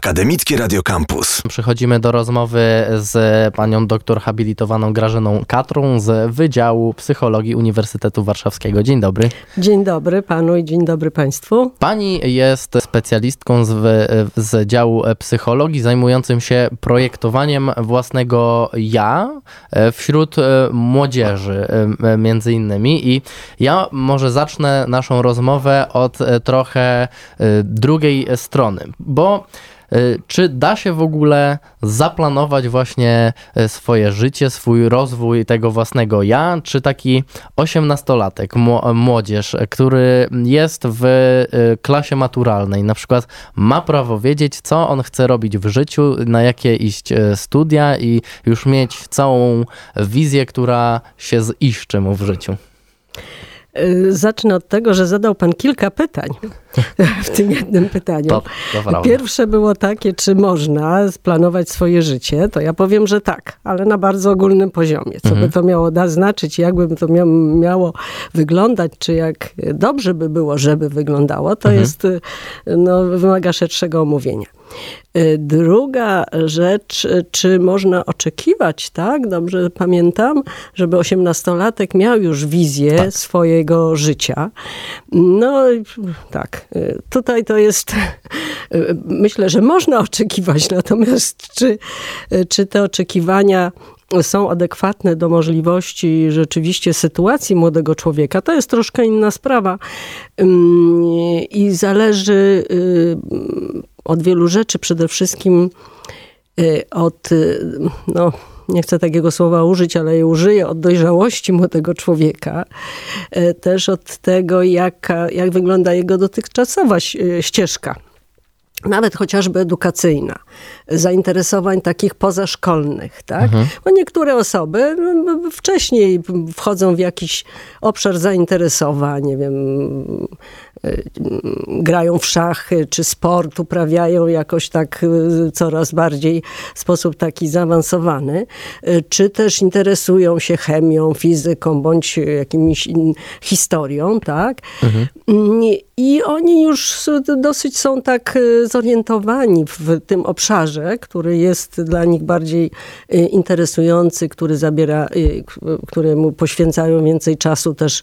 Akademickie Radio Campus. Przechodzimy do rozmowy z panią doktor habilitowaną Grażyną Katrą z Wydziału Psychologii Uniwersytetu Warszawskiego. Dzień dobry. Dzień dobry panu i dzień dobry państwu. Pani jest specjalistką z, z działu psychologii zajmującym się projektowaniem własnego ja wśród młodzieży między innymi i ja może zacznę naszą rozmowę od trochę drugiej strony, bo czy da się w ogóle zaplanować właśnie y, swoje życie, swój rozwój tego własnego ja? Czy taki osiemnastolatek, młodzież, który jest w klasie maturalnej, na przykład ma prawo wiedzieć, co on chce robić w życiu, na jakie iść studia i już mieć całą wizję, która się ziszczy mu w życiu? Zacznę od tego, że zadał pan kilka pytań w tym jednym pytaniu. To, to Pierwsze było takie, czy można splanować swoje życie, to ja powiem, że tak, ale na bardzo ogólnym poziomie. Co mhm. by to miało da znaczyć, jakby to miało wyglądać, czy jak dobrze by było, żeby wyglądało, to mhm. jest, y, no, wymaga szerszego omówienia. Y, druga rzecz, czy można oczekiwać, tak, dobrze pamiętam, żeby osiemnastolatek miał już wizję tak. swojego życia. No tak, y, tutaj to jest, y, myślę, że można oczekiwać, natomiast czy, czy te oczekiwania są adekwatne do możliwości rzeczywiście sytuacji młodego człowieka, to jest troszkę inna sprawa. I zależy od wielu rzeczy, przede wszystkim y, od, y, no, nie chcę takiego słowa użyć, ale je użyję, od dojrzałości młodego człowieka, y, też od tego, jak, jak wygląda jego dotychczasowa ścieżka nawet chociażby edukacyjna, zainteresowań takich pozaszkolnych, tak? Mhm. Bo niektóre osoby wcześniej wchodzą w jakiś obszar zainteresowań, nie wiem, grają w szachy czy sport, uprawiają jakoś tak y, coraz bardziej w sposób taki zaawansowany, y, czy też interesują się chemią, fizyką bądź jakimiś historią, tak? Mhm. I oni już dosyć są tak zorientowani w tym obszarze, który jest dla nich bardziej interesujący, który zabiera, któremu poświęcają więcej czasu też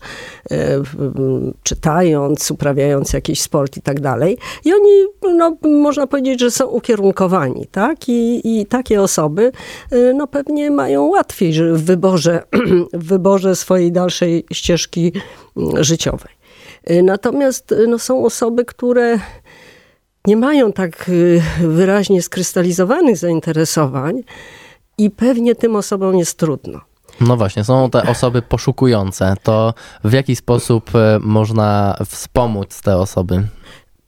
czytając, uprawiając jakiś sport i tak dalej. I oni, no, można powiedzieć, że są ukierunkowani, tak? I, i takie osoby, y, no, pewnie mają łatwiej w wyborze, w wyborze swojej dalszej ścieżki mm, życiowej. Y, natomiast y, no, są osoby, które nie mają tak wyraźnie skrystalizowanych zainteresowań i pewnie tym osobom jest trudno. No właśnie, są te osoby poszukujące. To w jaki sposób e, można wspomóc te osoby?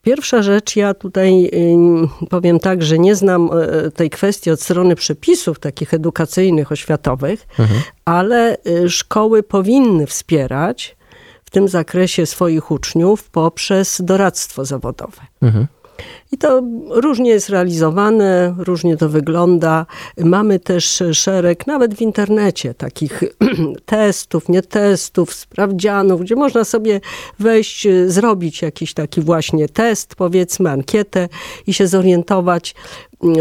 Pierwsza rzecz, ja tutaj powiem tak, że nie znam e, tej kwestii od strony przepisów takich edukacyjnych, oświatowych, mhm. ale e, szkoły powinny wspierać w tym zakresie swoich uczniów poprzez doradztwo zawodowe. Mhm. I to różnie jest realizowane, różnie to wygląda. Mamy też szereg, nawet w internecie, takich testów, nie testów, sprawdzianów, gdzie można sobie wejść, zrobić jakiś taki właśnie test, powiedzmy, ankietę i się zorientować,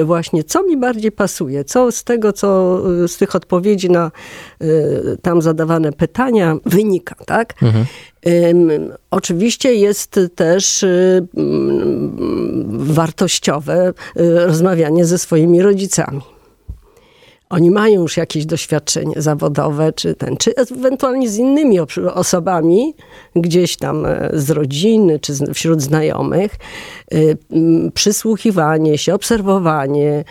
właśnie, co mi bardziej pasuje, co z tego, co z tych odpowiedzi na y, tam zadawane pytania wynika, tak? Mhm. Oczywiście jest też y, wartościowe y, rozmawianie ze swoimi rodzicami. Oni mają już jakieś doświadczenie zawodowe, czy ten, czy ewentualnie z innymi osobami, gdzieś tam e, z rodziny, czy wśród znajomych. E, przysłuchiwanie się, obserwowanie.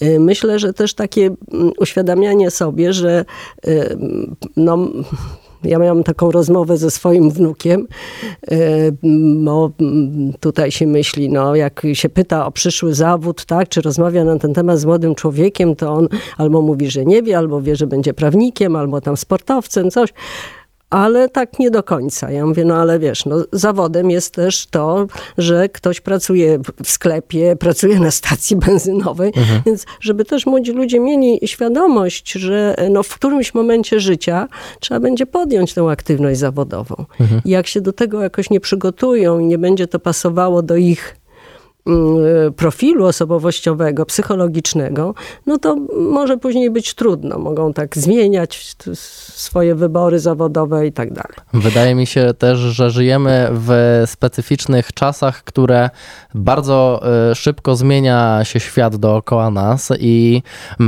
E, myślę, że też takie uświadamianie sobie, że no, ja miałam taką rozmowę ze swoim wnukiem, bo tutaj się myśli, no jak się pyta o przyszły zawód, tak, czy rozmawia na ten temat z młodym człowiekiem, to on albo mówi, że nie wie, albo wie, że będzie prawnikiem, albo tam sportowcem, coś ale tak nie do końca. Ja mówię, no ale wiesz, no, zawodem jest też to, że ktoś pracuje w sklepie, pracuje na stacji benzynowej, mhm. więc żeby też młodzi ludzie mieli świadomość, że no, w którymś momencie życia trzeba będzie podjąć tę aktywność zawodową. Mhm. I jak się do tego jakoś nie przygotują i nie będzie to pasowało do ich profilu osobowościowego, psychologicznego, no to może później być trudno. Mogą tak zmieniać swoje wybory zawodowe i tak dalej. Wydaje mi się też, że żyjemy w specyficznych czasach, które bardzo e, szybko zmienia się świat dookoła nas i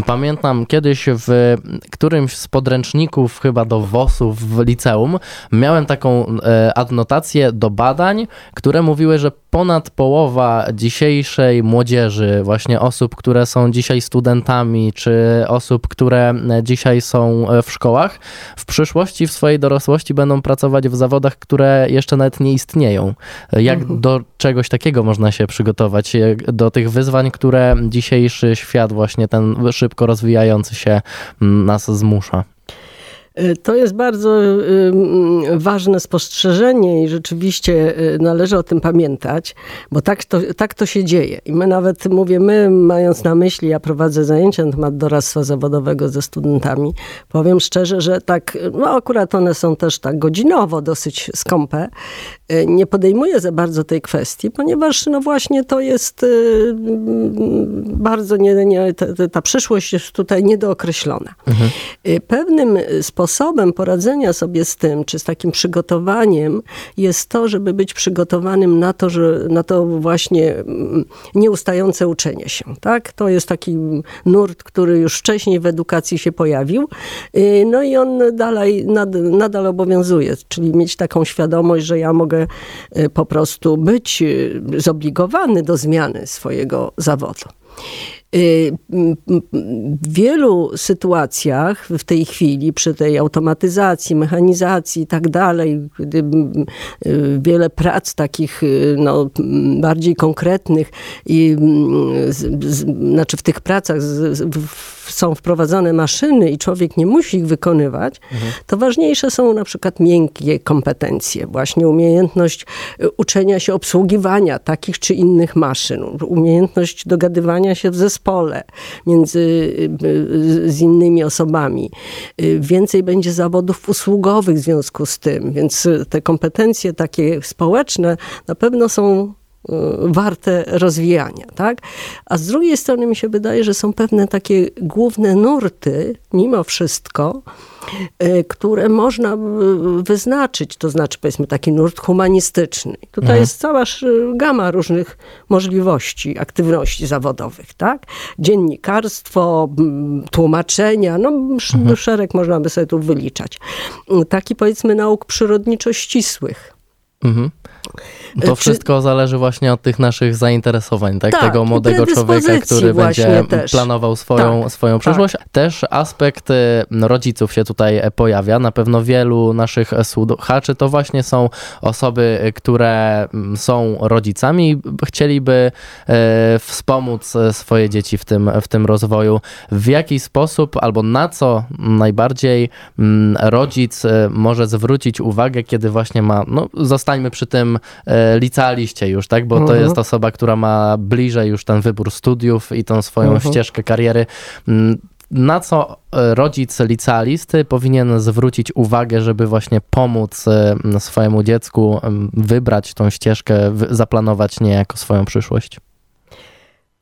pamiętam kiedyś w którymś z podręczników chyba do WOS-ów w liceum miałem taką e, adnotację do badań, które mówiły, że ponad połowa dzisiejszej młodzieży, właśnie osób, które są dzisiaj studentami, czy osób, które dzisiaj są w szkołach, w przyszłości, w swojej dorosłości będą pracować w zawodach, które jeszcze nawet nie istnieją. Jak mhm. do czegoś takiego można się przygotować? Do tych wyzwań, które dzisiejszy świat, właśnie ten szybko rozwijający się, nas zmusza? Y, to jest bardzo y, ważne spostrzeżenie i rzeczywiście y, należy o tym pamiętać, bo tak to, tak to się dzieje. I my nawet, mówię, my mając na myśli, ja prowadzę zajęcia na temat doradztwa zawodowego ze studentami, powiem szczerze, że tak, no akurat one są też tak godzinowo dosyć skąpe, nie podejmuję za bardzo tej kwestii, ponieważ no właśnie to jest bardzo, nie, nie, ta, ta przyszłość jest tutaj niedookreślona. Mhm. Pewnym sposobem sposobem poradzenia sobie z tym, czy z takim przygotowaniem, jest to, żeby być przygotowanym na to, że, na to właśnie mm, nieustające uczenie się. Tak? To jest taki nurt, który już wcześniej w edukacji się pojawił. Y, no i on dalej, nad, nadal obowiązuje, czyli mieć taką świadomość, że ja mogę y, po prostu być y, zobligowany do zmiany swojego zawodu. Y, w wielu sytuacjach w tej chwili, przy tej automatyzacji, mechanizacji i tak dalej, y, wiele prac takich y, no, bardziej konkretnych i znaczy w tych pracach z, w, są wprowadzane maszyny i człowiek nie musi ich wykonywać, mhm. to ważniejsze są na przykład miękkie kompetencje, właśnie umiejętność y, uczenia się obsługiwania takich czy innych maszyn, umiejętność dogadywania się w zespole między y, y, z innymi osobami. Więcej będzie zawodów usługowych w związku z tym, więc te kompetencje takie społeczne na pewno są warte rozwijania, tak? A z drugiej strony mi się wydaje, że są pewne takie główne nurty, mimo wszystko, y, które można wyznaczyć, to znaczy powiedzmy taki nurt humanistyczny. Tutaj mhm. jest cała gama różnych możliwości, aktywności zawodowych, tak? Dziennikarstwo, tłumaczenia, no mhm. szereg można by sobie tu wyliczać. Taki powiedzmy nauk przyrodniczo-ścisłych. Mhm. To Czy... wszystko zależy właśnie od tych naszych zainteresowań, tak? tak Tego młodego człowieka, który będzie też. planował swoją, tak, swoją tak. przyszłość. Tak. Też aspekt y, rodziców się tutaj pojawia. Na pewno wielu naszych słuchaczy to właśnie są osoby, które mm, są rodzicami i chcieliby wspomóc swoje dzieci w tym, w tym rozwoju. W jaki sposób albo na co najbardziej mm, rodzic może zwrócić uwagę, kiedy właśnie ma, no zostańmy przy tym E, licealiście już, tak? Bo to mhm. jest osoba, która ma bliżej już ten wybór studiów i tą swoją mhm. ścieżkę kariery. Mm, na co e, rodzic licealisty powinien zwrócić uwagę, żeby właśnie pomóc e, swojemu dziecku wybrać tą ścieżkę, zaplanować niejako swoją przyszłość?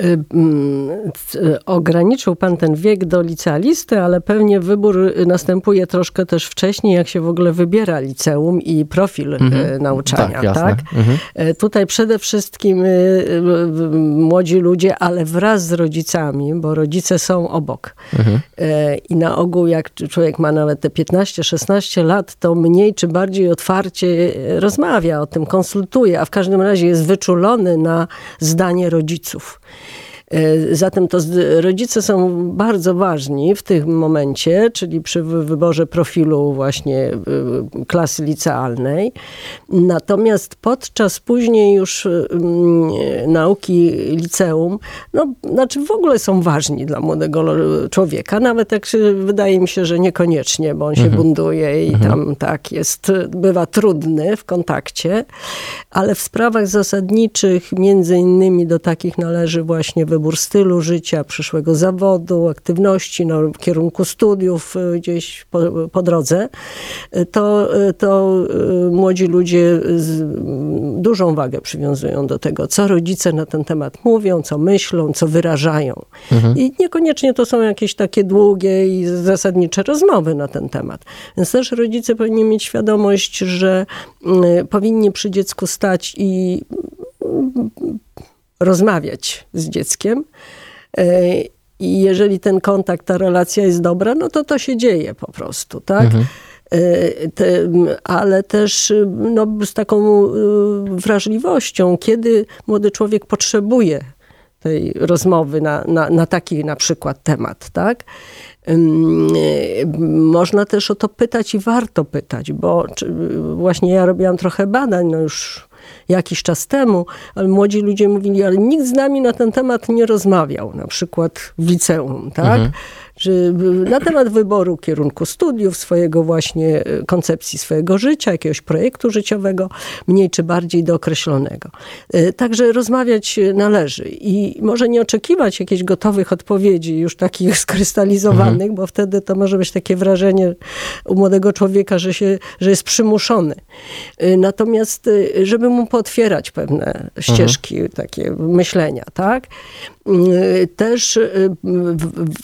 Y, ograniczył pan ten wiek do licealisty, ale pewnie wybór następuje troszkę też wcześniej, jak się w ogóle wybiera liceum i profil mhm. nauczania. Tak, tak? Mhm. Y, tutaj przede wszystkim młodzi ludzie, ale wraz z rodzicami, bo rodzice są obok. Mhm. I na ogół, jak człowiek ma nawet te 15-16 lat, to mniej czy bardziej otwarcie rozmawia o tym, konsultuje, a w każdym razie jest wyczulony na zdanie rodziców. E, zatem to rodzice są bardzo ważni w tym momencie, czyli przy wyborze profilu właśnie e, klasy licealnej. Natomiast podczas później już mm, nauki liceum, no znaczy w ogóle są ważni dla młodego człowieka, nawet jak wydaje mi się, że niekoniecznie, bo on się mhm. bunduje i mhm. tam tak jest, bywa trudny w kontakcie, ale w sprawach zasadniczych między innymi do takich należy właśnie wybór wybór stylu życia, przyszłego zawodu, aktywności, no, kierunku studiów gdzieś po, po drodze, to, to młodzi ludzie dużą wagę przywiązują do tego, co rodzice na ten temat mówią, co myślą, co wyrażają. Mhm. I niekoniecznie to są jakieś takie długie i zasadnicze rozmowy na ten temat. Więc też rodzice powinni mieć świadomość, że y, powinni przy dziecku stać i y, rozmawiać z dzieckiem. Y, I jeżeli ten kontakt, ta relacja jest dobra, no to to się dzieje po prostu, tak? Mhm. Te, ale też no, z taką wrażliwością, kiedy młody człowiek potrzebuje tej rozmowy na, na, na taki na przykład temat, tak? Można też o to pytać i warto pytać, bo właśnie ja robiłam trochę badań, no już jakiś czas temu, ale młodzi ludzie mówili, ale nikt z nami na ten temat nie rozmawiał, na przykład w liceum, tak? Mhm że na temat wyboru kierunku studiów, swojego właśnie e, koncepcji swojego życia, jakiegoś projektu życiowego, mniej czy bardziej dookreślonego. E, także rozmawiać należy i może nie oczekiwać jakichś gotowych odpowiedzi, już takich skrystalizowanych, mhm. bo wtedy to może być takie wrażenie u młodego człowieka, że, się, że jest przymuszony. E, natomiast, żeby mu potwierać pewne ścieżki mhm. takie myślenia, tak? Też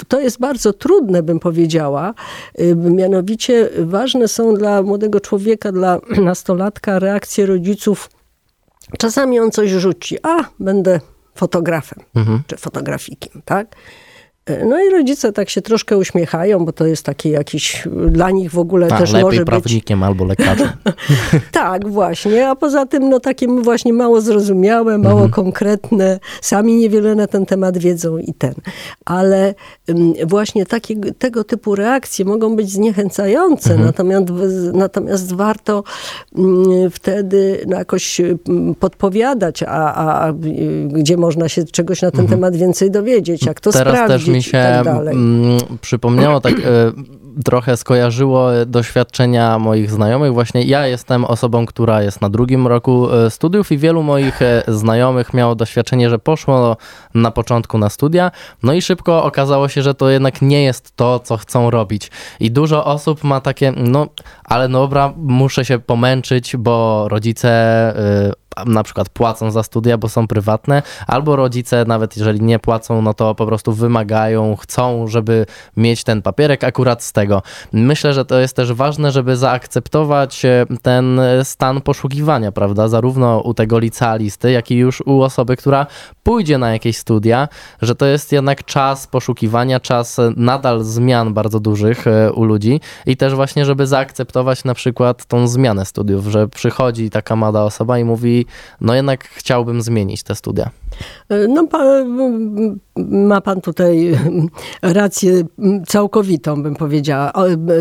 to jest bardzo bardzo trudne, bym powiedziała. Y, mianowicie ważne są dla młodego człowieka, dla nastolatka reakcje rodziców. Czasami on coś rzuci, a będę fotografem mhm. czy fotografikiem, tak? No i rodzice tak się troszkę uśmiechają, bo to jest taki jakiś dla nich w ogóle a, też lepiej może prawnikiem być... albo lekarzem. tak, właśnie. A poza tym no takie właśnie mało zrozumiałe, mało mhm. konkretne. Sami niewiele na ten temat wiedzą i ten. Ale um, właśnie takie, tego typu reakcje mogą być zniechęcające. Mhm. Natomiast, natomiast warto um, wtedy no, jakoś podpowiadać, a, a, a, gdzie można się czegoś na ten mhm. temat więcej dowiedzieć, jak to Teraz sprawdzić mi się tak mm, przypomniało, tak e, trochę skojarzyło doświadczenia moich znajomych. Właśnie ja jestem osobą, która jest na drugim roku e, studiów i wielu moich e, znajomych miało doświadczenie, że poszło na początku na studia, no i szybko okazało się, że to jednak nie jest to, co chcą robić. I dużo osób ma takie, no ale no dobra, muszę się pomęczyć, bo rodzice na przykład płacą za studia, bo są prywatne, albo rodzice nawet jeżeli nie płacą, no to po prostu wymagają, chcą, żeby mieć ten papierek akurat z tego. Myślę, że to jest też ważne, żeby zaakceptować e, ten stan poszukiwania, prawda, zarówno u tego licealisty, jak i już u osoby, która pójdzie na jakieś studia, że to jest jednak czas poszukiwania, czas nadal zmian bardzo dużych e, u ludzi i też właśnie, żeby zaakceptować na przykład tą zmianę studiów, że przychodzi taka młoda osoba i mówi, no jednak chciałbym zmienić te studia. No, ma pan tutaj rację całkowitą, bym powiedziała.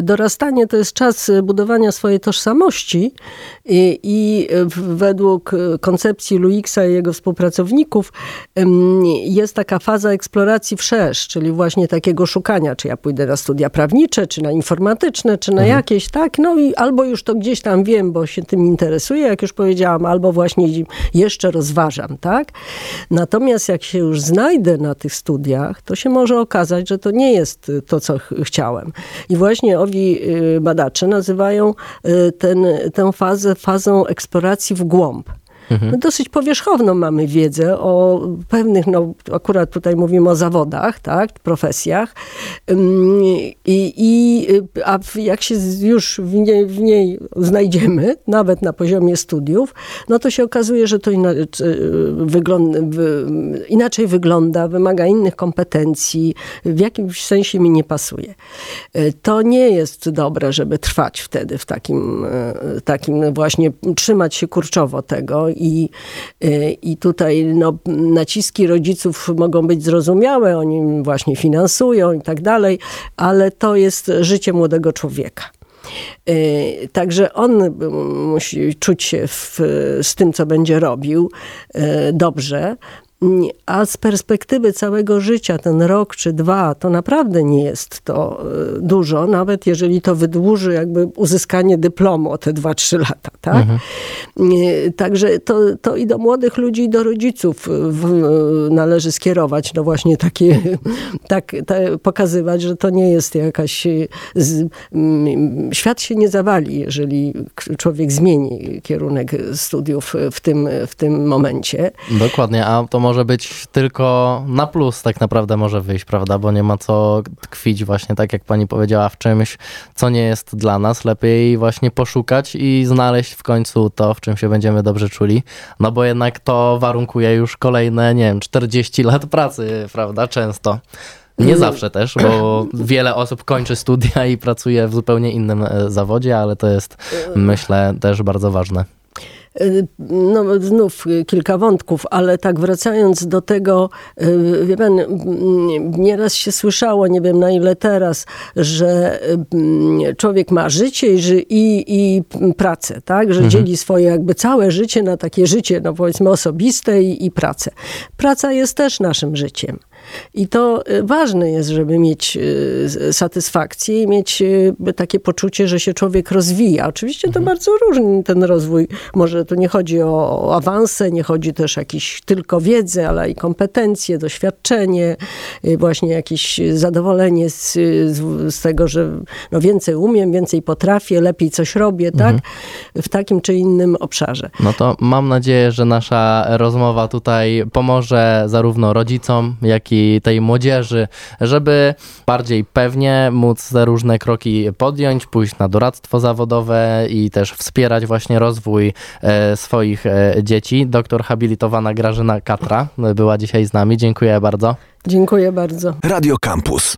Dorastanie to jest czas budowania swojej tożsamości i, i według koncepcji Luixa i jego współpracowników jest taka faza eksploracji wszerz, czyli właśnie takiego szukania, czy ja pójdę na studia prawnicze, czy na informatyczne, czy na mhm. jakieś, tak? No i albo już to gdzieś tam wiem, bo się tym interesuję, jak już powiedziałam, albo właśnie jeszcze rozważam, tak? Natomiast jak się już znajdę na tych studiach, to się może okazać, że to nie jest to, co ch chciałem. I właśnie owi y, badacze nazywają y, ten, tę fazę fazą eksploracji w głąb. Mhm. No dosyć powierzchowną mamy wiedzę o pewnych, no akurat tutaj mówimy o zawodach, tak, profesjach. I, i a jak się już w niej, w niej znajdziemy, nawet na poziomie studiów, no to się okazuje, że to wygląda, inaczej wygląda, wymaga innych kompetencji, w jakimś sensie mi nie pasuje. E, to nie jest dobre, żeby trwać wtedy w takim, e, takim właśnie, trzymać się kurczowo tego i, y, i tutaj no, naciski rodziców mogą być zrozumiałe, oni właśnie finansują i tak dalej, ale to jest życie młodego człowieka. Y, także on musi czuć się w, z tym, co będzie robił, y, dobrze. A z perspektywy całego życia, ten rok czy dwa, to naprawdę nie jest to e, dużo, nawet jeżeli to wydłuży jakby uzyskanie dyplomu o te dwa, trzy lata. Tak? Mhm. Także to, to i do młodych ludzi, i do rodziców w, należy skierować, no właśnie takie, tak, te, pokazywać, że to nie jest jakaś... Z, świat się nie zawali, jeżeli człowiek zmieni kierunek studiów w tym, w tym momencie. Dokładnie, a to może być tylko na plus tak naprawdę może wyjść, prawda? Bo nie ma co tkwić właśnie tak jak pani powiedziała w czymś, co nie jest dla nas. Lepiej właśnie poszukać i znaleźć w końcu to, w czym się będziemy dobrze czuli. No bo jednak to warunkuje już kolejne, nie wiem, 40 lat pracy, prawda? Często. Nie mm. zawsze też, bo wiele osób kończy studia i pracuje w zupełnie innym e, zawodzie, ale to jest myślę też bardzo ważne. No, znów kilka wątków, ale tak wracając do tego, y, wie pan, nieraz się słyszało, nie wiem na ile teraz, że mm, człowiek ma życie i, i, i pracę, tak? Że mhm. dzieli swoje jakby całe życie na takie życie, no powiedzmy osobiste i, i pracę. Praca jest też naszym życiem. I to y, ważne jest, żeby mieć y, satysfakcję i mieć y, takie poczucie, że się człowiek rozwija. Oczywiście to mhm. bardzo różny ten rozwój. Może tu nie chodzi o, awanse, nie chodzi też o jakieś tylko wiedzę, ale i kompetencje, doświadczenie, właśnie jakieś zadowolenie z, z, z tego, że no więcej umiem, więcej potrafię, lepiej coś robię, tak? Mhm. W takim czy innym obszarze. No to mam nadzieję, że nasza rozmowa tutaj pomoże zarówno rodzicom, jak i tej młodzieży, żeby bardziej pewnie móc te różne kroki podjąć, pójść na doradztwo zawodowe i też wspierać właśnie rozwój e, swoich e, dzieci. Doktor habilitowana Grażyna Katra była dzisiaj z nami. Dziękuję bardzo. Dziękuję bardzo. Radio Campus.